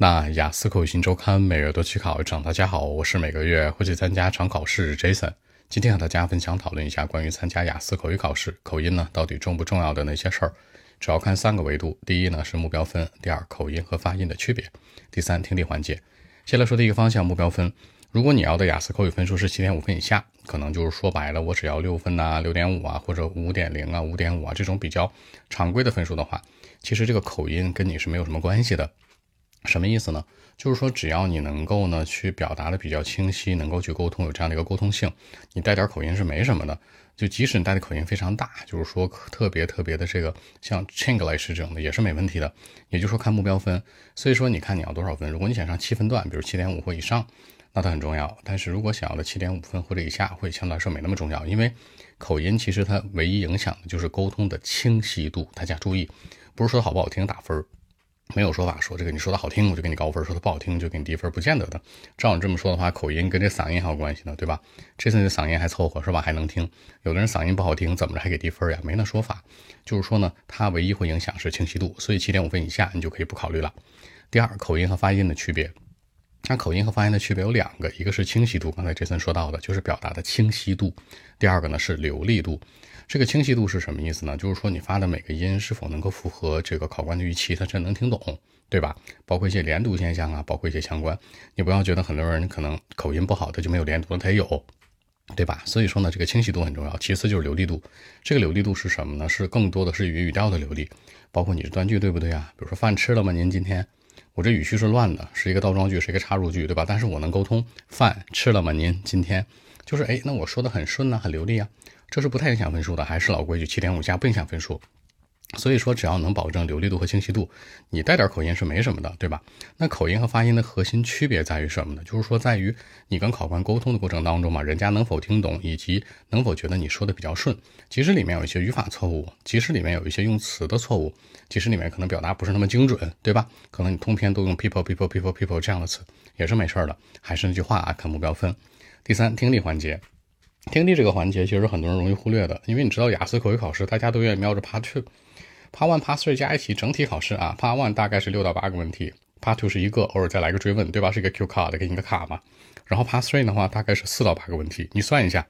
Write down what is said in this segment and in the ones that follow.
那雅思口语新周刊每月都去考一场。大家好，我是每个月会去参加场考试 Jason。今天和大家分享讨论一下关于参加雅思口语考试口音呢到底重不重要的那些事儿。主要看三个维度：第一呢是目标分；第二口音和发音的区别；第三听力环节。先来说第一个方向，目标分。如果你要的雅思口语分数是七点五分以下，可能就是说白了，我只要六分呐、六点五啊，或者五点零啊、五点五啊这种比较常规的分数的话，其实这个口音跟你是没有什么关系的。什么意思呢？就是说，只要你能够呢去表达的比较清晰，能够去沟通，有这样的一个沟通性，你带点口音是没什么的。就即使你带的口音非常大，就是说特别特别的这个像 Chinglish 这种的，也是没问题的。也就是说看目标分。所以说你看你要多少分？如果你想上七分段，比如七点五或以上，那它很重要。但是如果想要的七点五分或者以下，会相对来说没那么重要，因为口音其实它唯一影响的就是沟通的清晰度。大家注意，不是说好不好听打分。没有说法说这个你说的好听我就给你高分，说的不好听就给你低分，不见得的。照你这么说的话，口音跟这嗓音还有关系呢，对吧？这次的嗓音还凑合是吧？还能听。有的人嗓音不好听，怎么着还给低分呀？没那说法。就是说呢，它唯一会影响是清晰度，所以七点五分以下你就可以不考虑了。第二，口音和发音的区别。那口音和发音的区别有两个，一个是清晰度，刚才杰森说到的，就是表达的清晰度。第二个呢是流利度。这个清晰度是什么意思呢？就是说你发的每个音是否能够符合这个考官的预期，他真能听懂，对吧？包括一些连读现象啊，包括一些相关。你不要觉得很多人可能口音不好，他就没有连读他也有，对吧？所以说呢，这个清晰度很重要。其次就是流利度。这个流利度是什么呢？是更多的是语语调的流利，包括你的断句对不对啊？比如说饭吃了吗？您今天，我这语序是乱的，是一个倒装句，是一个插入句，对吧？但是我能沟通。饭吃了吗？您今天，就是哎，那我说的很顺啊，很流利啊。这是不太影响分数的，还是老规矩，七点五加不影响分数。所以说，只要能保证流利度和清晰度，你带点口音是没什么的，对吧？那口音和发音的核心区别在于什么呢？就是说，在于你跟考官沟通的过程当中嘛，人家能否听懂，以及能否觉得你说的比较顺。即使里面有一些语法错误，即使里面有一些用词的错误，即使里面可能表达不是那么精准，对吧？可能你通篇都用 people people people people 这样的词，也是没事的。还是那句话啊，看目标分。第三，听力环节。听力这个环节其实很多人容易忽略的，因为你知道雅思口语考试，大家都愿意瞄着 pass two Part one、Part three 加一起整体考试啊，Part One 大概是六到八个问题，Part Two 是一个，偶尔再来个追问，对吧？是一个 Q card 给你个卡嘛。然后 Part Three 的话大概是四到八个问题，你算一下，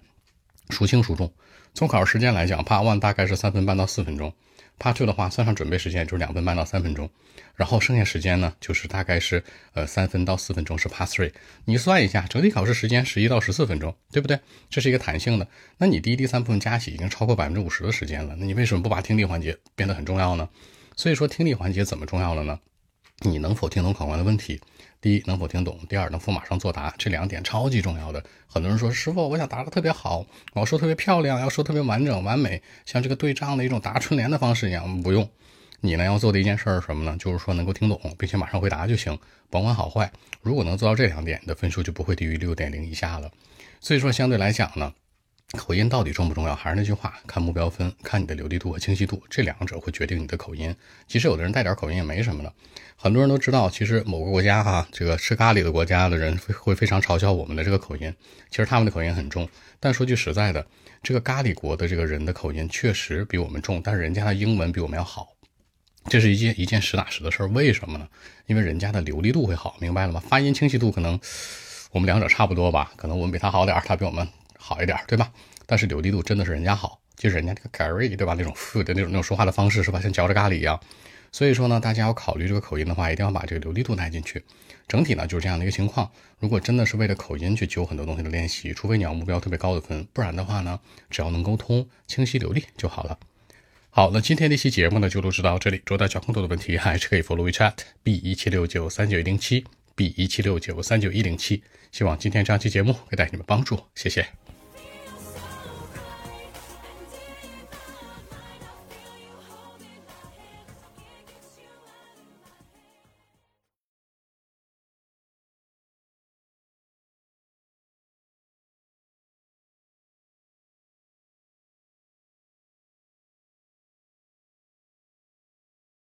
孰轻孰重？从考试时间来讲，Part One 大概是三分半到四分钟。Part two 的话，算上准备时间就是两分半到三分钟，然后剩下时间呢，就是大概是呃三分到四分钟是 Part three。你算一下，整体考试时间十一到十四分钟，对不对？这是一个弹性的。那你第一、第三部分加起已经超过百分之五十的时间了，那你为什么不把听力环节变得很重要呢？所以说听力环节怎么重要了呢？你能否听懂考官的问题？第一，能否听懂；第二，能否马上作答，这两点超级重要的。很多人说，师傅，我想答得特别好，我要说特别漂亮，要说特别完整、完美，像这个对仗的一种答春联的方式一样。不用，你呢要做的一件事是什么呢？就是说能够听懂，并且马上回答就行，甭管好坏。如果能做到这两点，你的分数就不会低于六点零以下了。所以说，相对来讲呢。口音到底重不重要？还是那句话，看目标分，看你的流利度和清晰度，这两者会决定你的口音。其实有的人带点口音也没什么的。很多人都知道，其实某个国家哈，这个吃咖喱的国家的人会会非常嘲笑我们的这个口音。其实他们的口音很重。但说句实在的，这个咖喱国的这个人的口音确实比我们重，但是人家的英文比我们要好。这是一件一件实打实的事儿。为什么呢？因为人家的流利度会好，明白了吗？发音清晰度可能我们两者差不多吧，可能我们比他好点儿，他比我们。好一点，对吧？但是流利度真的是人家好，就是人家这个 Gary，对吧？那种 food 的那种那种说话的方式是吧？像嚼着咖喱一样。所以说呢，大家要考虑这个口音的话，一定要把这个流利度带进去。整体呢就是这样的一个情况。如果真的是为了口音去揪很多东西的练习，除非你要目标特别高的分，不然的话呢，只要能沟通、清晰流利就好了。好，那今天这期节目呢就录制到这里。如果大家更多的问题，还是可以 follow WeChat B 一七六九三九一零七 B 一七六九三九一零七。希望今天这期节目会带你们帮助，谢谢。